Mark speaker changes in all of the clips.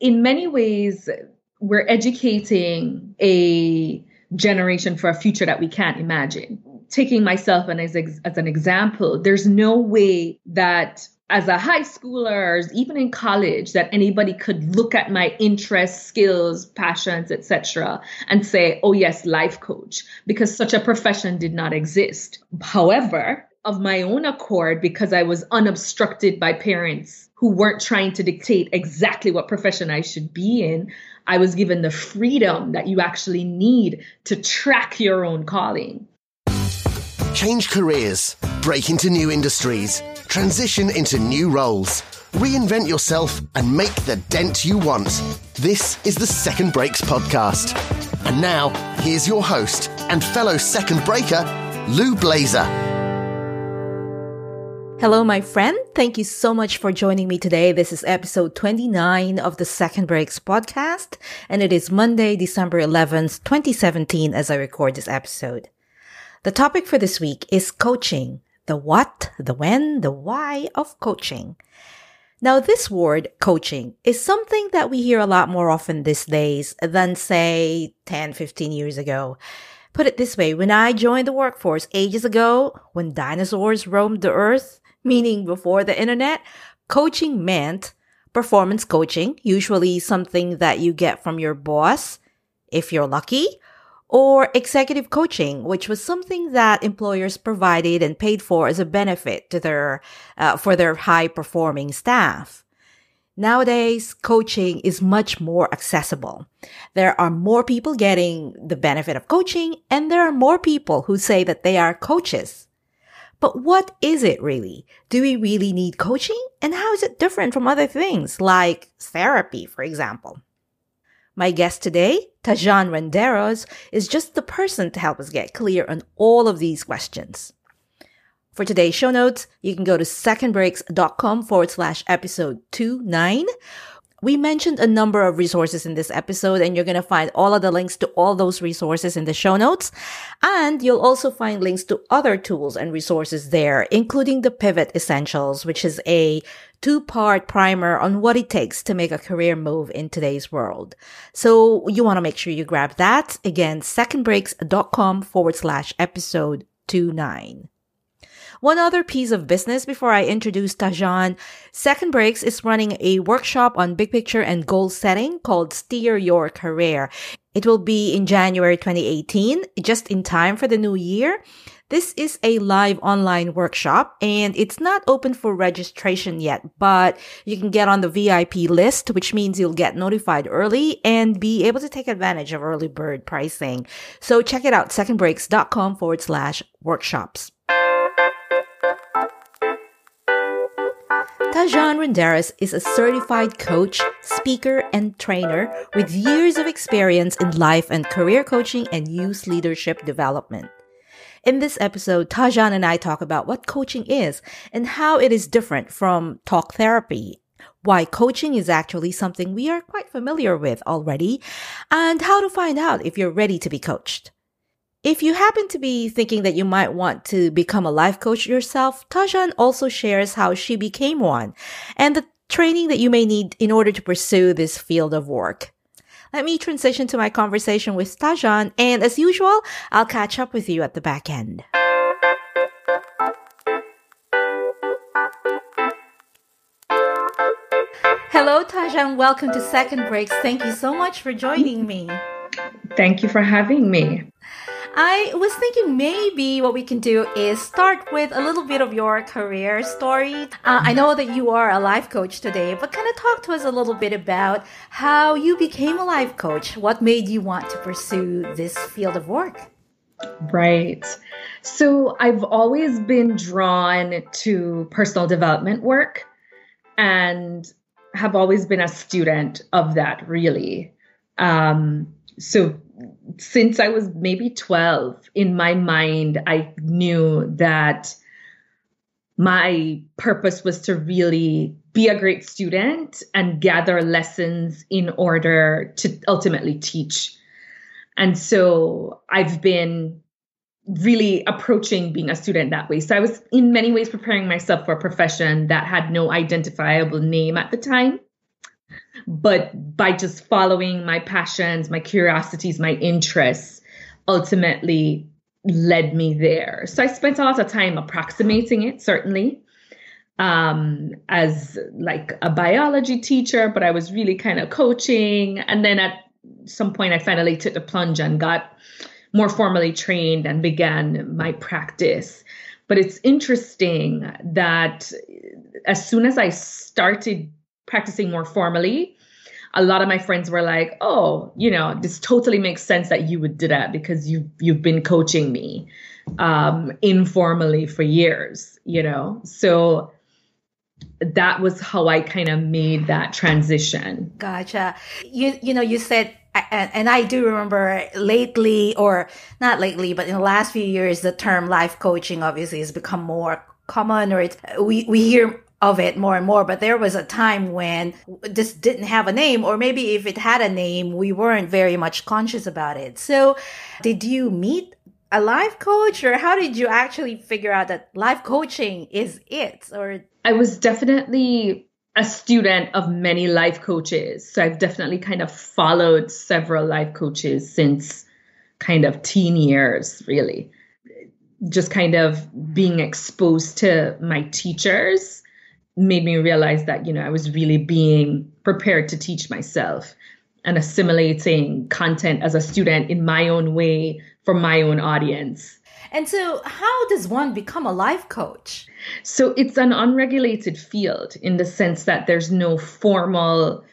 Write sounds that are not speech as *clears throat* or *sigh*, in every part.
Speaker 1: in many ways, we're educating a generation for a future that we can't imagine. Taking myself as, as an example, there's no way that as a high schooler even in college that anybody could look at my interests skills passions etc and say oh yes life coach because such a profession did not exist however of my own accord because i was unobstructed by parents who weren't trying to dictate exactly what profession i should be in i was given the freedom that you actually need to track your own calling
Speaker 2: change careers break into new industries transition into new roles, reinvent yourself, and make the dent you want. This is the Second Breaks podcast. And now, here's your host and fellow second breaker, Lou Blaser.
Speaker 3: Hello, my friend. Thank you so much for joining me today. This is episode 29 of the Second Breaks podcast, and it is Monday, December 11th, 2017, as I record this episode. The topic for this week is coaching, the what, the when, the why of coaching. Now, this word coaching is something that we hear a lot more often these days than say 10, 15 years ago. Put it this way, when I joined the workforce ages ago, when dinosaurs roamed the earth, meaning before the internet, coaching meant performance coaching, usually something that you get from your boss, if you're lucky, or executive coaching, which was something that employers provided and paid for as a benefit to their, uh, for their high performing staff. Nowadays, coaching is much more accessible. There are more people getting the benefit of coaching and there are more people who say that they are coaches. But what is it really? Do we really need coaching? And how is it different from other things like therapy, for example? My guest today, Tajan Renderos, is just the person to help us get clear on all of these questions. For today's show notes, you can go to secondbreaks.com forward slash episode 29 we mentioned a number of resources in this episode, and you're going to find all of the links to all those resources in the show notes. And you'll also find links to other tools and resources there, including the Pivot Essentials, which is a two part primer on what it takes to make a career move in today's world. So you want to make sure you grab that. Again, secondbreaks.com forward slash episode two nine. One other piece of business before I introduce Tajan. Second Breaks is running a workshop on big picture and goal setting called Steer Your Career. It will be in January 2018, just in time for the new year. This is a live online workshop and it's not open for registration yet, but you can get on the VIP list, which means you'll get notified early and be able to take advantage of early bird pricing. So check it out, secondbreaks.com forward slash workshops. Tajan Renderos is a certified coach, speaker, and trainer with years of experience in life and career coaching and youth leadership development. In this episode, Tajan and I talk about what coaching is and how it is different from talk therapy, why coaching is actually something we are quite familiar with already, and how to find out if you're ready to be coached. If you happen to be thinking that you might want to become a life coach yourself, Tajan also shares how she became one and the training that you may need in order to pursue this field of work. Let me transition to my conversation with Tajan, and as usual, I'll catch up with you at the back end. Hello, Tajan. Welcome to Second Breaks. Thank you so much for joining me.
Speaker 1: Thank you for having me.
Speaker 3: I was thinking maybe what we can do is start with a little bit of your career story. Uh, I know that you are a life coach today, but kind of talk to us a little bit about how you became a life coach. What made you want to pursue this field of work?
Speaker 1: Right. So I've always been drawn to personal development work and have always been a student of that, really. Um, so since I was maybe 12, in my mind, I knew that my purpose was to really be a great student and gather lessons in order to ultimately teach. And so I've been really approaching being a student that way. So I was in many ways preparing myself for a profession that had no identifiable name at the time. But by just following my passions, my curiosities, my interests, ultimately led me there. So I spent a lot of time approximating it, certainly, um, as like a biology teacher, but I was really kind of coaching. And then at some point, I finally took the plunge and got more formally trained and began my practice. But it's interesting that as soon as I started practicing more formally, a lot of my friends were like, "Oh, you know, this totally makes sense that you would do that because you you've been coaching me um, informally for years, you know." So that was how I kind of made that transition.
Speaker 3: Gotcha. You you know, you said and, I do remember lately or not lately, but in the last few years the term life coaching obviously has become more common or it's, we we hear of it more and more. But there was a time when this didn't have a name, or maybe if it had a name, we weren't very much conscious about it. So, did you meet a life coach, or how did you actually figure out that life coaching is it? Or
Speaker 1: I was definitely a student of many life coaches. So I've definitely kind of followed several life coaches since kind of teen years, really. Just kind of being exposed to my teachers made me realize that, you know, I was really being prepared to teach myself and assimilating content as a student in my own way for my own audience.
Speaker 3: And so, how does one become a life coach?
Speaker 1: So, it's an unregulated field in the sense that there's no formal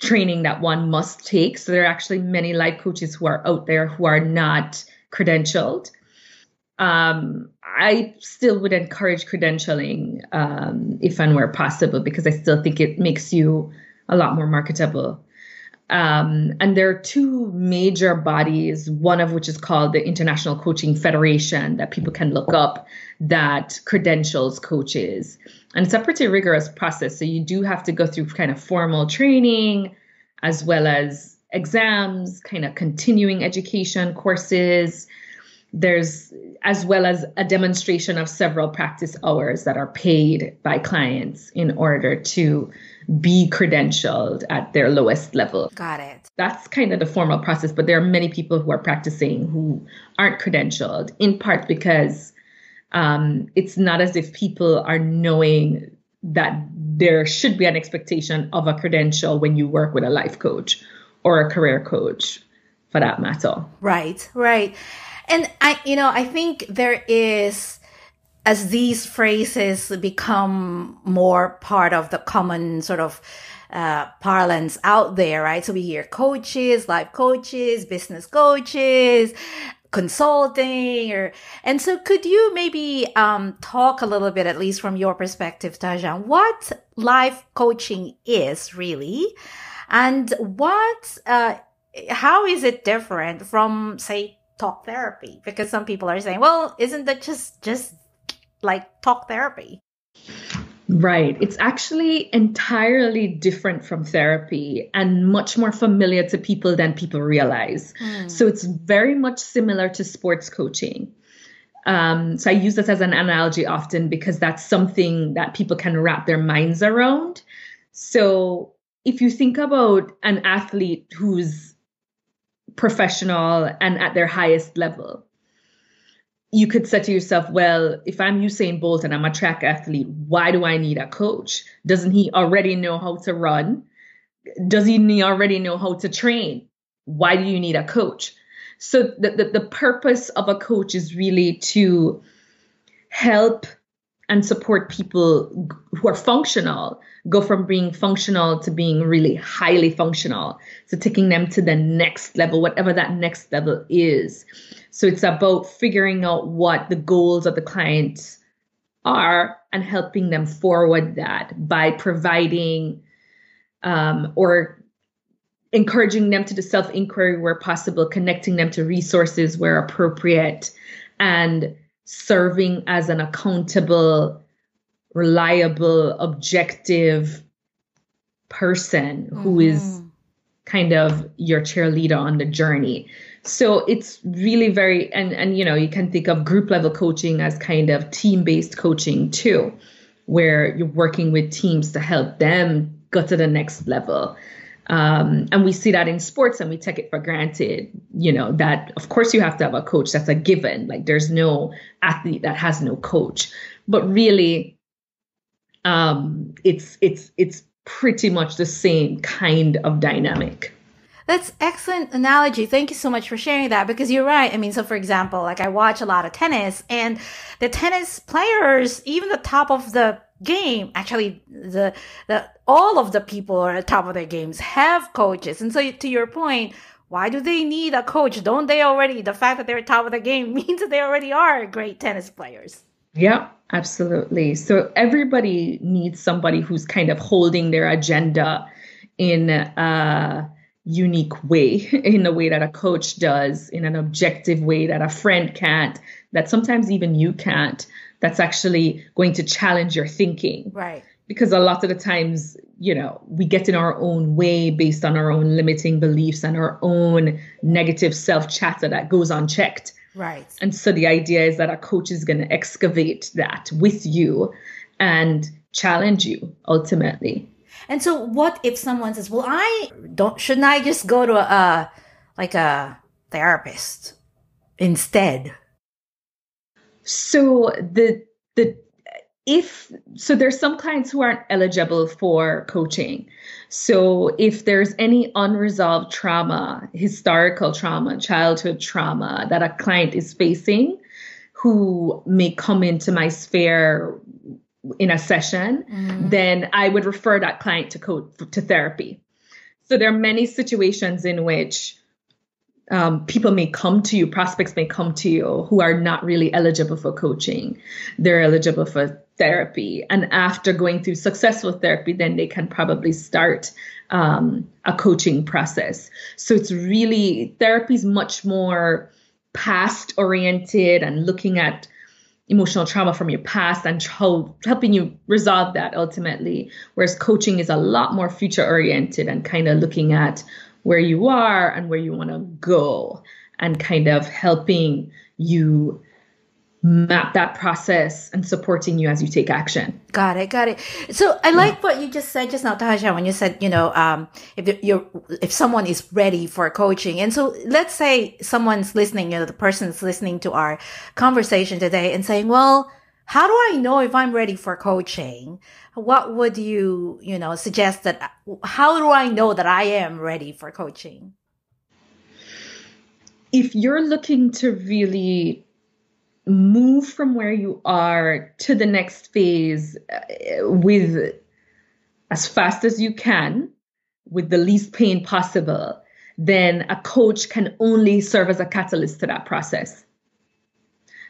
Speaker 1: training that one must take. So, there are actually many life coaches who are out there who are not credentialed. Um, I still would encourage credentialing um, if and where possible because I still think it makes you a lot more marketable. Um, and there are two major bodies, one of which is called the International Coaching Federation, that people can look up that credentials coaches. And it's a pretty rigorous process. So you do have to go through kind of formal training as well as exams, kind of continuing education courses there's as well as a demonstration of several practice hours that are paid by clients in order to be credentialed at their lowest level.
Speaker 3: Got it.
Speaker 1: That's kind of the formal process, but there are many people who are practicing who aren't credentialed, in part because um, it's not as if people are knowing that there should be an expectation of a credential when you work with a life coach or a career coach for that matter.
Speaker 3: Right, right. And I, you know, I think there is, as these phrases become more part of the common sort of uh, parlance out there, right? So we hear coaches, life coaches, business coaches, consulting or and so could you maybe um, talk a little bit at least from your perspective tajan what life coaching is really and what uh, how is it different from say talk therapy because some people are saying well isn't that just just like talk therapy
Speaker 1: Right. It's actually entirely different from therapy and much more familiar to people than people realize. Mm. So it's very much similar to sports coaching. Um, so I use this as an analogy often because that's something that people can wrap their minds around. So if you think about an athlete who's professional and at their highest level. You could say to yourself, well, if I'm Usain Bolt and I'm a track athlete, why do I need a coach? Doesn't he already know how to run? Does he already know how to train? Why do you need a coach? So the, the, the purpose of a coach is really to help and support people who are functional go from being functional to being really highly functional. So taking them to the next level, whatever that next level is. So it's about figuring out what the goals of the client are and helping them forward that by providing um, or encouraging them to the self inquiry where possible, connecting them to resources where appropriate, and serving as an accountable reliable, objective person mm-hmm. who is mm-hmm. kind of your cheerleader on the journey. So it's really very and and you know, you can think of group level coaching as kind of team-based coaching too, where you're working with teams to help them go to the next level. Um, and we see that in sports and we take it for granted, you know, that of course you have to have a coach. That's a given. Like there's no athlete that has no coach. But really, um, it's it's it's pretty much the same kind of dynamic.
Speaker 3: That's excellent analogy. Thank you so much for sharing that because you're right. I mean, so for example, like I watch a lot of tennis and the tennis players, even the top of the game, actually the, the, all of the people are at top of their games have coaches. And so to your point, why do they need a coach? Don't they already, the fact that they're top of the game *laughs* means that they already are great tennis players.
Speaker 1: Yeah, absolutely. So everybody needs somebody who's kind of holding their agenda in a unique way, *laughs* in a way that a coach does, in an objective way that a friend can't, that sometimes even you can't, that's actually going to challenge your thinking.
Speaker 3: Right.
Speaker 1: Because a lot of the times, you know, we get in our own way based on our own limiting beliefs and our own negative self chatter that goes unchecked.
Speaker 3: Right.
Speaker 1: And so the idea is that a coach is going to excavate that with you and challenge you ultimately.
Speaker 3: And so what if someone says, "Well, I don't shouldn't I just go to a like a therapist instead?"
Speaker 1: So the the if so there's some clients who aren't eligible for coaching. So if there's any unresolved trauma, historical trauma, childhood trauma that a client is facing who may come into my sphere in a session, mm-hmm. then I would refer that client to co- to therapy. So there are many situations in which um, people may come to you, prospects may come to you who are not really eligible for coaching. They're eligible for therapy. And after going through successful therapy, then they can probably start um, a coaching process. So it's really, therapy is much more past oriented and looking at emotional trauma from your past and helping you resolve that ultimately. Whereas coaching is a lot more future oriented and kind of looking at where you are and where you want to go and kind of helping you map that process and supporting you as you take action.
Speaker 3: Got it, got it. So I like yeah. what you just said just now, Tajan, when you said, you know, um, if you're, if someone is ready for coaching. And so let's say someone's listening, you know, the person's listening to our conversation today and saying, well, how do I know if I'm ready for coaching? What would you, you know, suggest that, how do I know that I am ready for coaching?
Speaker 1: If you're looking to really move from where you are to the next phase uh, with as fast as you can with the least pain possible then a coach can only serve as a catalyst to that process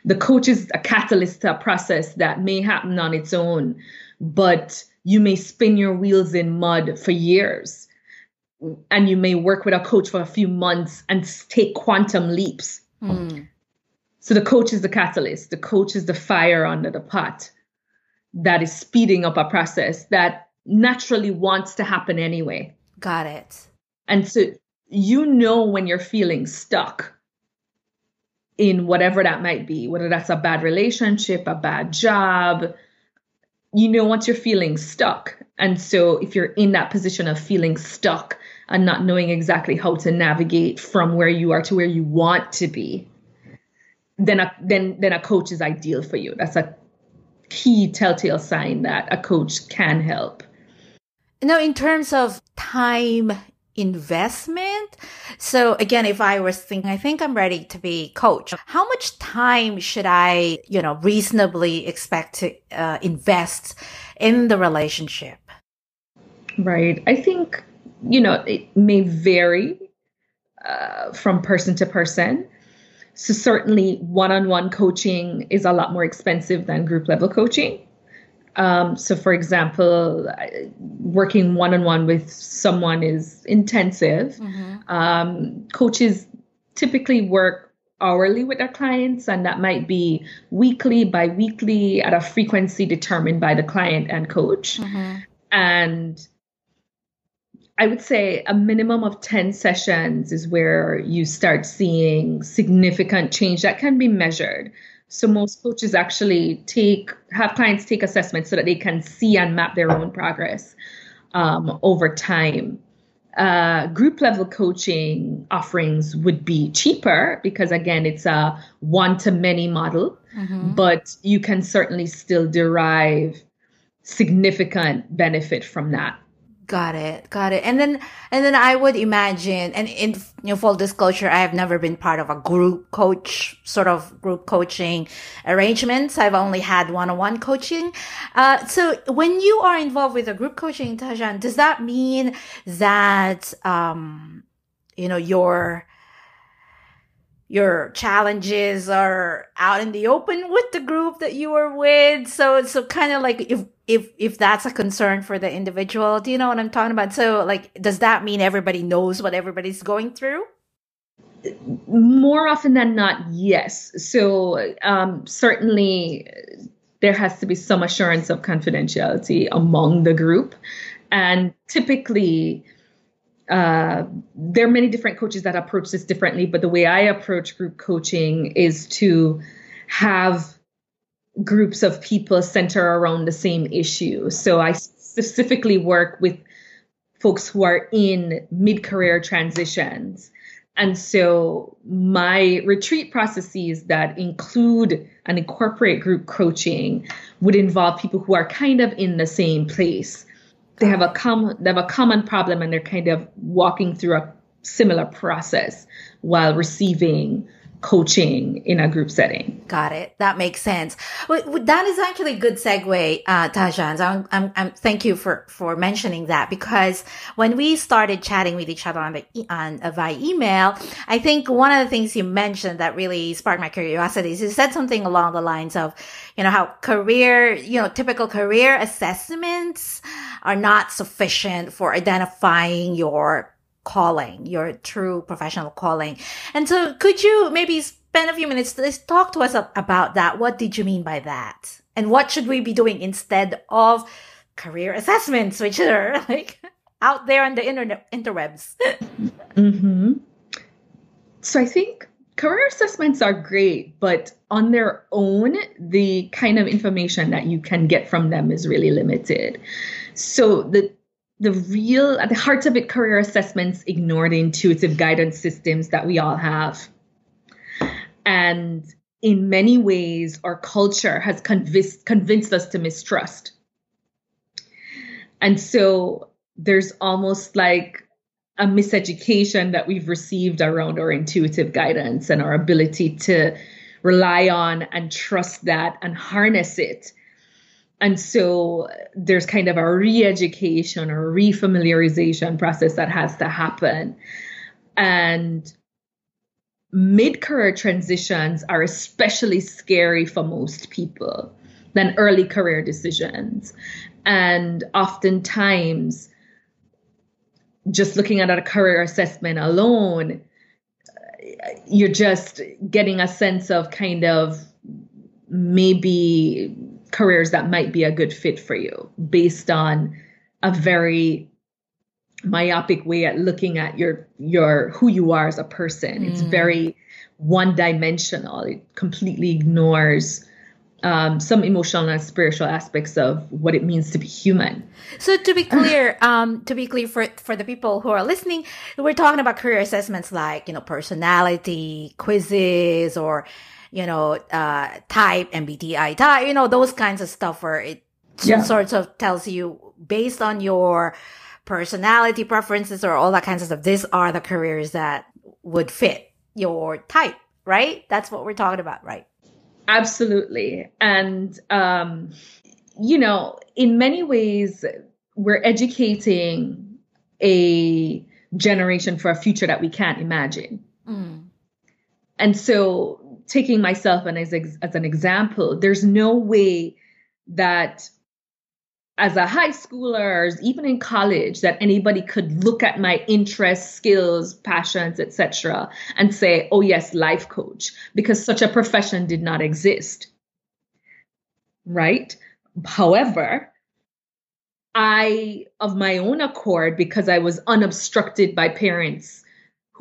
Speaker 1: the coach is a catalyst to a process that may happen on its own but you may spin your wheels in mud for years and you may work with a coach for a few months and take quantum leaps mm. So the coach is the catalyst, the coach is the fire under the pot that is speeding up a process that naturally wants to happen anyway.
Speaker 3: Got it.
Speaker 1: And so you know when you're feeling stuck in whatever that might be, whether that's a bad relationship, a bad job, you know once you're feeling stuck. And so if you're in that position of feeling stuck and not knowing exactly how to navigate from where you are to where you want to be, then a then then a coach is ideal for you. That's a key telltale sign that a coach can help.
Speaker 3: Now, in terms of time investment, so again, if I was thinking, I think I'm ready to be coach. How much time should I, you know, reasonably expect to uh, invest in the relationship?
Speaker 1: Right. I think you know it may vary uh, from person to person. So certainly one-on-one coaching is a lot more expensive than group level coaching. Um, so for example, working one-on-one with someone is intensive. Mm-hmm. Um, coaches typically work hourly with their clients, and that might be weekly, bi-weekly, at a frequency determined by the client and coach. Mm-hmm. And I would say a minimum of 10 sessions is where you start seeing significant change that can be measured. So most coaches actually take have clients take assessments so that they can see and map their own progress. um, over time. Uh, group level coaching offerings would be cheaper because again it's a one to many model mm-hmm. but you can certainly still derive significant benefit from that
Speaker 3: Got it. Got it. And then, and then I would imagine, and in you know, full disclosure, I have never been part of a group coach, sort of group coaching arrangements. I've only had one-on-one coaching. Uh, so when you are involved with a group coaching, Tajan, does that mean that, um, you know, your, your challenges are out in the open with the group that you are with. So, so kind of like if, if, if that's a concern for the individual, do you know what I'm talking about? So like, does that mean everybody knows what everybody's going through?
Speaker 1: More often than not, yes. So, um, certainly there has to be some assurance of confidentiality among the group. And typically, uh, there are many different coaches that approach this differently, but the way I approach group coaching is to have groups of people center around the same issue. So I specifically work with folks who are in mid career transitions. And so my retreat processes that include and incorporate group coaching would involve people who are kind of in the same place they have a common they have a common problem and they're kind of walking through a similar process while receiving coaching in a group setting.
Speaker 3: Got it. That makes sense. Well, that is actually a good segue, uh, Tajan. I'm, I'm, I'm, thank you for, for mentioning that because when we started chatting with each other on the, on, uh, via email, I think one of the things you mentioned that really sparked my curiosity is you said something along the lines of, you know, how career, you know, typical career assessments are not sufficient for identifying your calling, your true professional calling. And so could you maybe spend a few minutes to talk to us about that? What did you mean by that? And what should we be doing instead of career assessments, which are *laughs* like out there on the internet interwebs?
Speaker 1: mm-hmm. So I think career assessments are great, but on their own, the kind of information that you can get from them is really limited. So the the real at the heart of it career assessments ignore the intuitive guidance systems that we all have. And in many ways our culture has convinced convinced us to mistrust. And so there's almost like a miseducation that we've received around our intuitive guidance and our ability to rely on and trust that and harness it and so there's kind of a re-education or refamiliarization process that has to happen. And mid-career transitions are especially scary for most people than early career decisions. And oftentimes just looking at a career assessment alone you're just getting a sense of kind of maybe careers that might be a good fit for you based on a very myopic way at looking at your your who you are as a person. Mm. It's very one dimensional. It completely ignores um, some emotional and spiritual aspects of what it means to be human.
Speaker 3: So to be clear, *clears throat* um, to be clear for for the people who are listening, we're talking about career assessments like you know personality quizzes or you know, uh, type, MBTI type, you know, those kinds of stuff where it yeah. sort of tells you based on your personality preferences or all that kinds of stuff, these are the careers that would fit your type, right? That's what we're talking about, right?
Speaker 1: Absolutely. And, um, you know, in many ways, we're educating a generation for a future that we can't imagine. Mm. And so taking myself and as, as an example, there's no way that as a high schooler even in college that anybody could look at my interests skills passions etc and say oh yes life coach because such a profession did not exist. Right? However i of my own accord because i was unobstructed by parents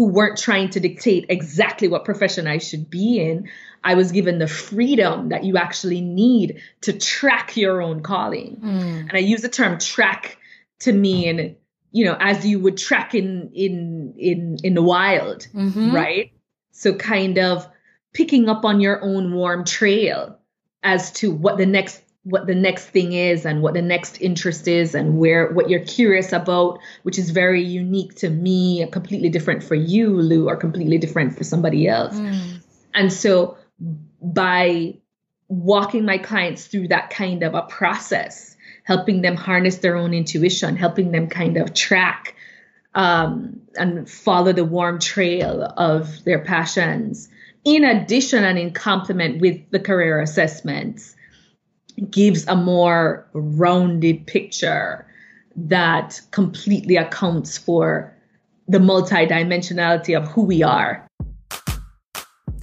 Speaker 1: who weren't trying to dictate exactly what profession I should be in. I was given the freedom that you actually need to track your own calling. Mm. And I use the term track to mean, you know, as you would track in in in in the wild,
Speaker 3: Mhm.
Speaker 1: right? So kind of picking up on your own warm trail as to what the next what the next thing is and what the next interest is and where what you're curious about which is very unique to me completely different for you lou or completely different for somebody else
Speaker 3: Mm.
Speaker 1: and so by walking my clients through that kind of a process, helping them harness their own intuition, helping them kind of track um, and follow the warm trail of their passions, in addition and in complement with the career assessments, gives a more rounded picture that completely accounts for the multidimensionality of who we are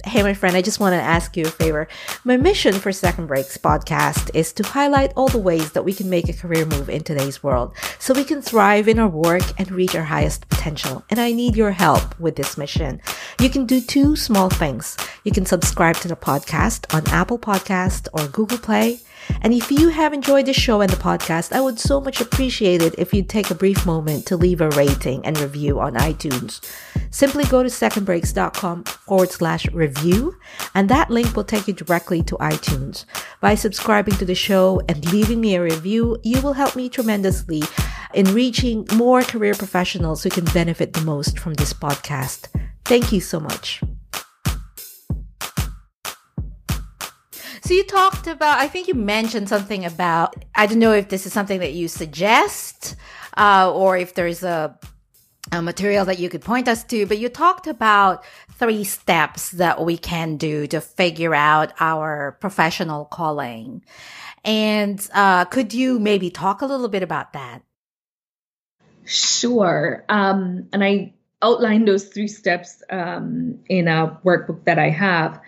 Speaker 3: Hey, my friend, I just want to ask you a favor. My mission for Second Breaks podcast is to highlight all the ways that we can make a career move in today's world so we can thrive in our work and reach our highest potential. And I need your help with this mission. You can do two small things. You can subscribe to the podcast on Apple Podcast or Google Play. And if you have enjoyed the show and the podcast, I would so much appreciate it if you'd take a brief moment to leave a rating and review on iTunes. Simply go to secondbreaks.com forward slash review, and that link will take you directly to iTunes. By subscribing to the show and leaving me a review, you will help me tremendously in reaching more career professionals who can benefit the most from this podcast. Thank you so much. So you talked about, I think you mentioned something about, I don't know if this is something that you suggest, uh, or if there's a, a material that you could point us to, but you talked about three steps that we can do to figure out our professional calling. And, uh, could you maybe talk a little bit about that?
Speaker 1: Sure. Um, and I outlined those three steps um, in a workbook that I have.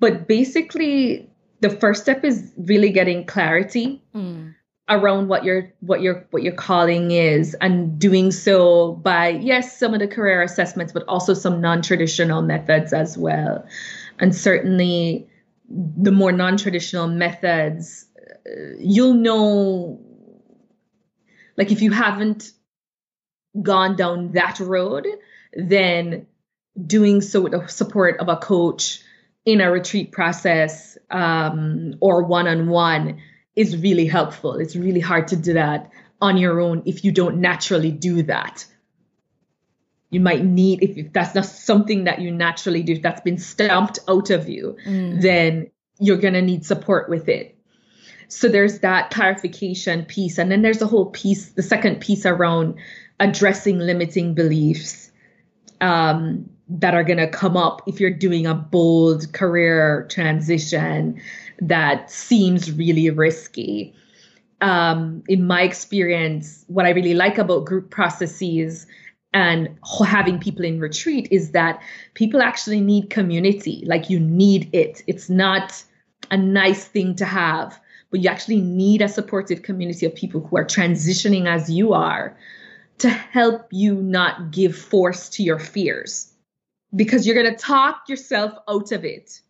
Speaker 1: But basically, the first step is really getting clarity
Speaker 3: Mm.
Speaker 1: around what your what your what your calling is, and doing so by yes, some of the career assessments, but also some non-traditional methods as well. And certainly, the more non-traditional methods, uh, you'll know. Like if you haven't gone down that road, then doing so with the support of a coach in a retreat process um, or one on one is really helpful. It's really hard to do that on your own if you don't naturally do that. You might need, if, if that's not something that you naturally do, if that's been stamped out of you,
Speaker 3: Mm.
Speaker 1: then you're going to need support with it. So there's that clarification piece. And then there's a whole piece, the second piece around addressing limiting beliefs um, that are going to come up if you're doing a bold career transition that seems really risky. Um, in my experience, what I really like about group processes and having people in retreat is that people actually need community. Like you need it. It's not a nice thing to have, but you actually need a supportive community of people who are transitioning as you are to help you not give force to your fears because you're going to talk yourself out of it.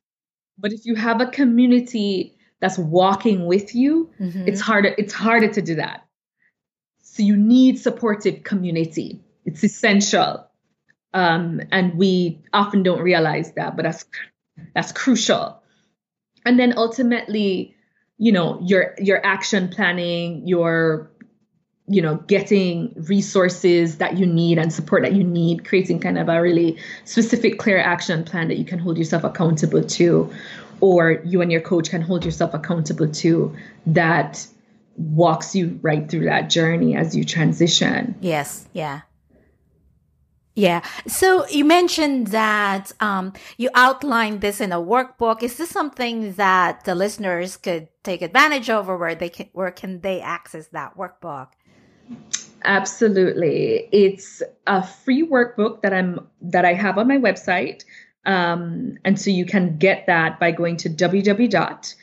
Speaker 1: But if you have a community that's walking with you,
Speaker 3: Mhm.
Speaker 1: it's harder it's harder to do that. So you need supportive community. It's essential. Um, and we often don't realize that, but that's that's crucial. And then ultimately, you know, your your action planning, your you know, getting resources that you need and support that you need, creating kind of a really specific, clear action plan that you can hold yourself accountable to, or you and your coach can hold yourself accountable to that walks you right through that journey as you transition.
Speaker 3: Yes. Yeah. Yeah. So you mentioned that um, you outlined this in a workbook. Is this something that the listeners could take advantage of, or where they can, where can they access that workbook?
Speaker 1: Absolutely. It's a free workbook that I'm that I have on my website. Um, and so you can get that by going to www.tajan,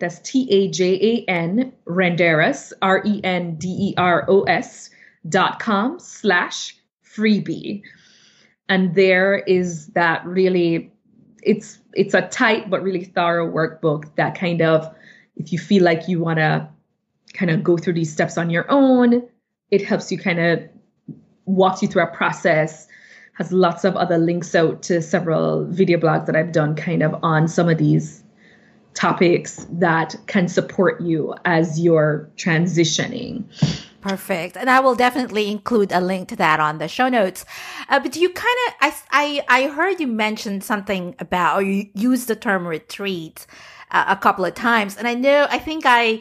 Speaker 1: that's T-A-J-A-N, Renderos, R-E-N-D-E-R-O-S dot com slash freebie. And there is that really it's it's a tight but really thorough workbook that kind of if you feel like you want to kind of go through these steps on your own. It helps you kind of walks you through a process has lots of other links out to several video blogs that I've done kind of on some of these topics that can support you as you're transitioning.
Speaker 3: Perfect. And I will definitely include a link to that on the show notes. Uh, but you kind of, I, I, I heard you mention something about, or you used the term retreat uh, a couple of times. And I know, I think I,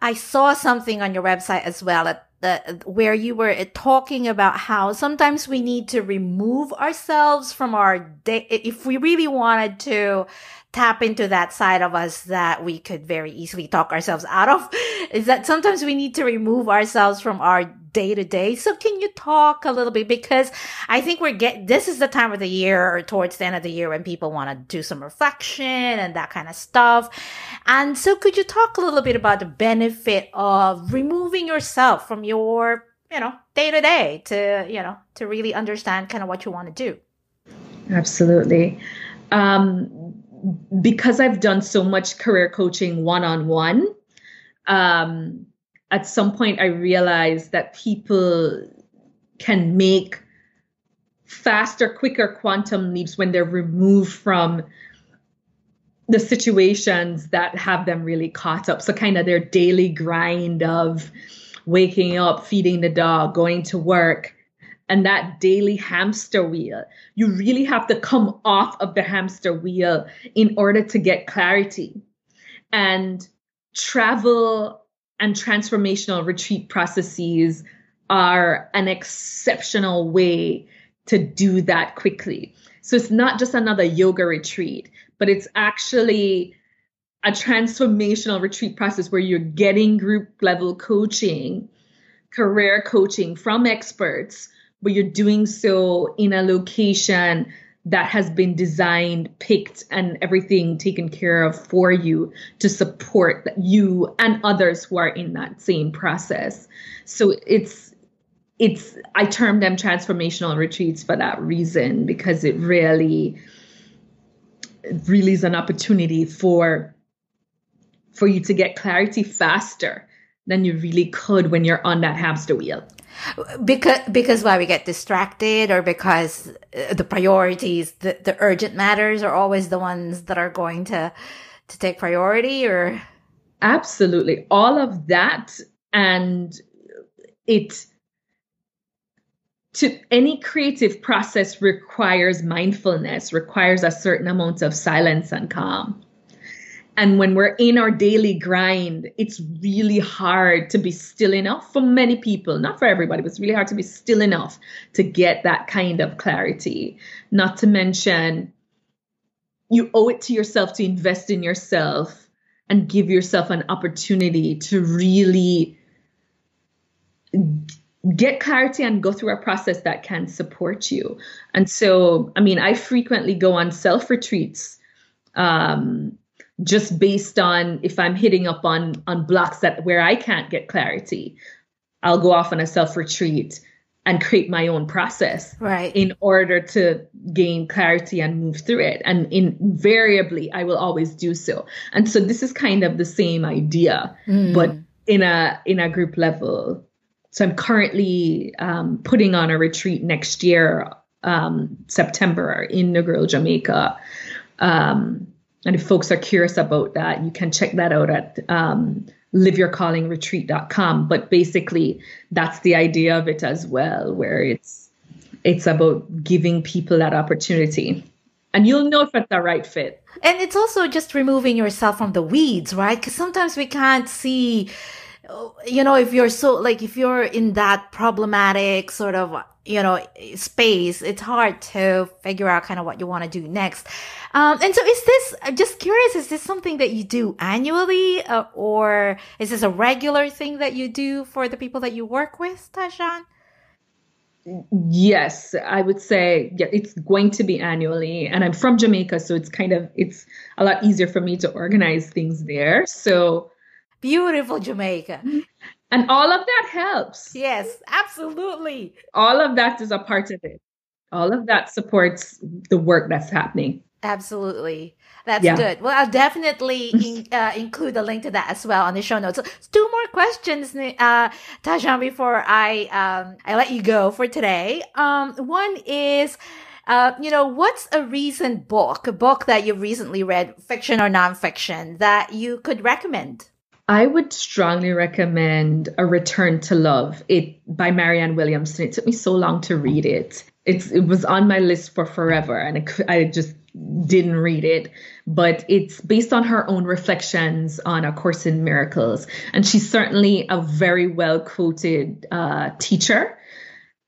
Speaker 3: I saw something on your website as well at the, where you were uh, talking about how sometimes we need to remove ourselves from our day. If we really wanted to, tap into that side of us that we could very easily talk ourselves out of *laughs* is that sometimes we need to remove ourselves from our day to day. So can you talk a little bit? Because I think we're get, this is the time of the year or towards the end of the year when people want to do some reflection and that kind of stuff. And so could you talk a little bit about the benefit of removing yourself from your, you know, day to day to, you know, to really understand kind of what you want to do?
Speaker 1: Absolutely. Um, because I've done so much career coaching one on one, at some point I realized that people can make faster, quicker quantum leaps when they're removed from the situations that have them really caught up. So, kind of their daily grind of waking up, feeding the dog, going to work, and that daily hamster wheel. You really have to come off of the hamster wheel in order to get clarity. And travel and transformational retreat processes are an exceptional way to do that quickly. So it's not just another yoga retreat, but it's actually a transformational retreat process where you're getting group level coaching, career coaching from experts but you're doing so in a location that has been designed, picked, and everything taken care of for you to support you and others who are in that same process. So it's it's I term them transformational retreats for that reason because it really really is an opportunity for for you to get clarity faster than you really could when you're on that hamster wheel.
Speaker 3: Because because why we get distracted or because uh, the priorities the, the urgent matters are always the ones that are going to to take priority or?
Speaker 1: Absolutely. All of that and it to any creative process requires mindfulness requires a certain amount of silence and calm and when we're in our daily grind, it's really hard to be still enough for many people, not for everybody, but it's really hard to be still enough to get that kind of clarity. Not to mention, you owe it to yourself to invest in yourself and give yourself an opportunity to really get clarity and go through a process that can support you. And so, I mean, I frequently go on self retreats. Um, just based on if I'm hitting up on on blocks that where I can't get clarity, I'll go off on a self retreat and create my own process
Speaker 3: right.
Speaker 1: in order to gain clarity and move through it. And invariably i will always do so. And so this is kind of the same idea mm. but in a in a group level. So i'm currently um, putting on a retreat next year um, september in negril jamaica. Um, and if folks are curious about that, you can check that out at um, liveyourcallingretreat.com. But basically, that's the idea of it as well, where it's it's about giving people that opportunity. And you'll know if it's the right fit.
Speaker 3: And it's also just removing yourself from the weeds, right? Because sometimes we can't see, you know, if you're so, like, if you're in that problematic sort of you know, space, it's hard to figure out kind of what you want to do next. Um, and so is this, I'm just curious, is this something that you do annually uh, or is this a regular thing that you do for the people that you work with, Tajan?
Speaker 1: Yes, I would say yeah, it's going to be annually. And I'm from Jamaica, so it's kind of it's a lot easier for me to organize things there. So
Speaker 3: beautiful Jamaica.
Speaker 1: And all of that helps.
Speaker 3: Yes, absolutely.
Speaker 1: All of that is a part of it. All of that supports the work that's happening.
Speaker 3: Absolutely. That's yeah. good. Well, I'll definitely in, *laughs* uh, include a link to that as well on the show notes. So, two more questions, uh, Tajan, before I, um, I let you go for today. Um, one is, uh, you know, what's a recent book, a book that you've recently read, fiction or nonfiction, that you could recommend?
Speaker 1: I would strongly recommend A Return to Love it by Marianne Williamson. It took me so long to read it. It's it was on my list for forever and it, I just didn't read it, but it's based on her own reflections on A Course in Miracles. And she's certainly a very well quoted uh, teacher.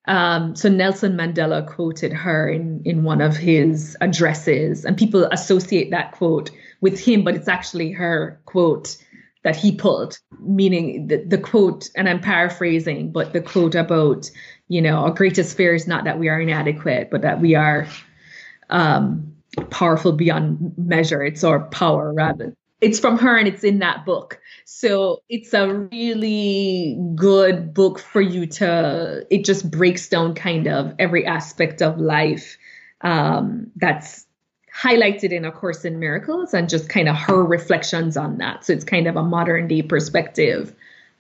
Speaker 1: Um, so Nelson Mandela quoted her in, in one of his addresses, and people associate that quote with him, but it's actually her quote that he pulled, meaning the, the quote, and I'm paraphrasing, but the quote about, you know, our greatest fear is not that we are inadequate, but that we are um, powerful beyond measure. It's our power rather. It's from her and it's in that book. So it's a really good book for you to, it just breaks down kind of every aspect of life um, that's highlighted in A Course in Miracles and just kind of her reflections on that. So it's kind of a modern day perspective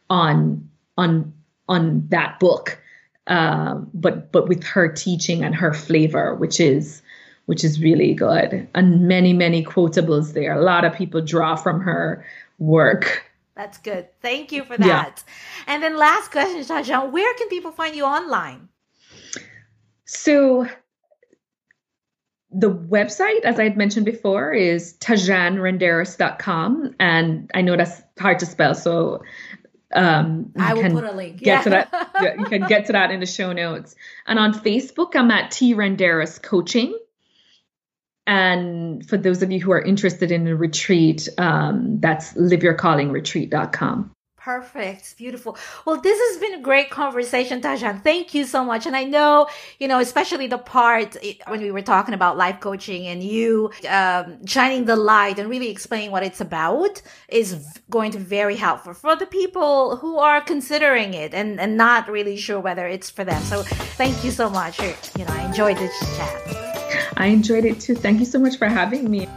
Speaker 1: on on on that book, uh, but but with her teaching and her flavor, which is which is really good, and many many quotables there. A lot of people draw from her work.
Speaker 3: That's good. Thank you for that. Yeah. And then last question, Tajan, where can people find you online?
Speaker 1: So the website, as I had mentioned before, is tajanrenderos.com. And I know that's hard to spell, so um,
Speaker 3: I will put a link.
Speaker 1: Get yeah. to that. you can get to that in the show notes. And on Facebook, I'm at T Renderos Coaching. And for those of you who are interested in a retreat, um, that's liveyourcallingretreat.com.
Speaker 3: Perfect. Beautiful. Well, this has been a great conversation, Tajan. Thank you so much. And I know, you know, especially the part when we were talking about life coaching and you um, shining the light and really explaining what it's about is going to be very helpful for the people who are considering it and, and not really sure whether it's for them. So thank you so much. You know, I enjoyed this chat.
Speaker 1: I enjoyed it too. Thank you so much for having me.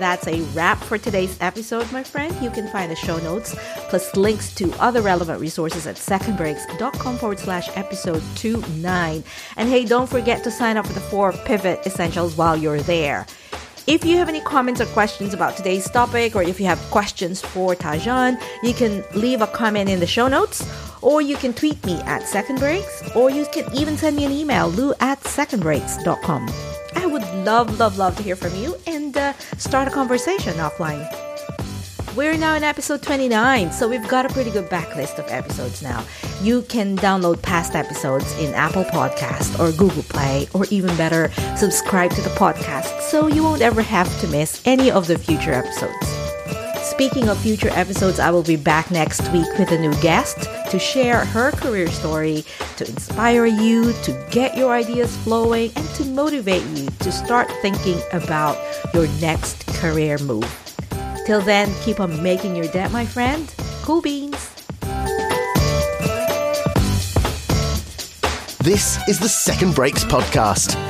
Speaker 3: That's a wrap for today's episode, my friend. You can find the show notes plus links to other relevant resources at secondbreaks.com forward slash episode 29. And hey, don't forget to sign up for the four pivot essentials while you're there. If you have any comments or questions about today's topic, or if you have questions for Tajan, you can leave a comment in the show notes, or you can tweet me at Second Breaks, or you can even send me an email, lou at secondbreaks.com. I would love, love, love to hear from you and uh, start a conversation offline. We're now in episode 29, so we've got a pretty good backlist of episodes now. You can download past episodes in Apple Podcast or Google Play, or even better, subscribe to the podcast so you won't ever have to miss any of the future episodes. Speaking of future episodes, I will be back next week with a new guest to share her career story, to inspire you, to get your ideas flowing, and to motivate you to start thinking about your next career move. Till then, keep on making your dent, my friend. Cool beans.
Speaker 2: This is the Second Breaks Podcast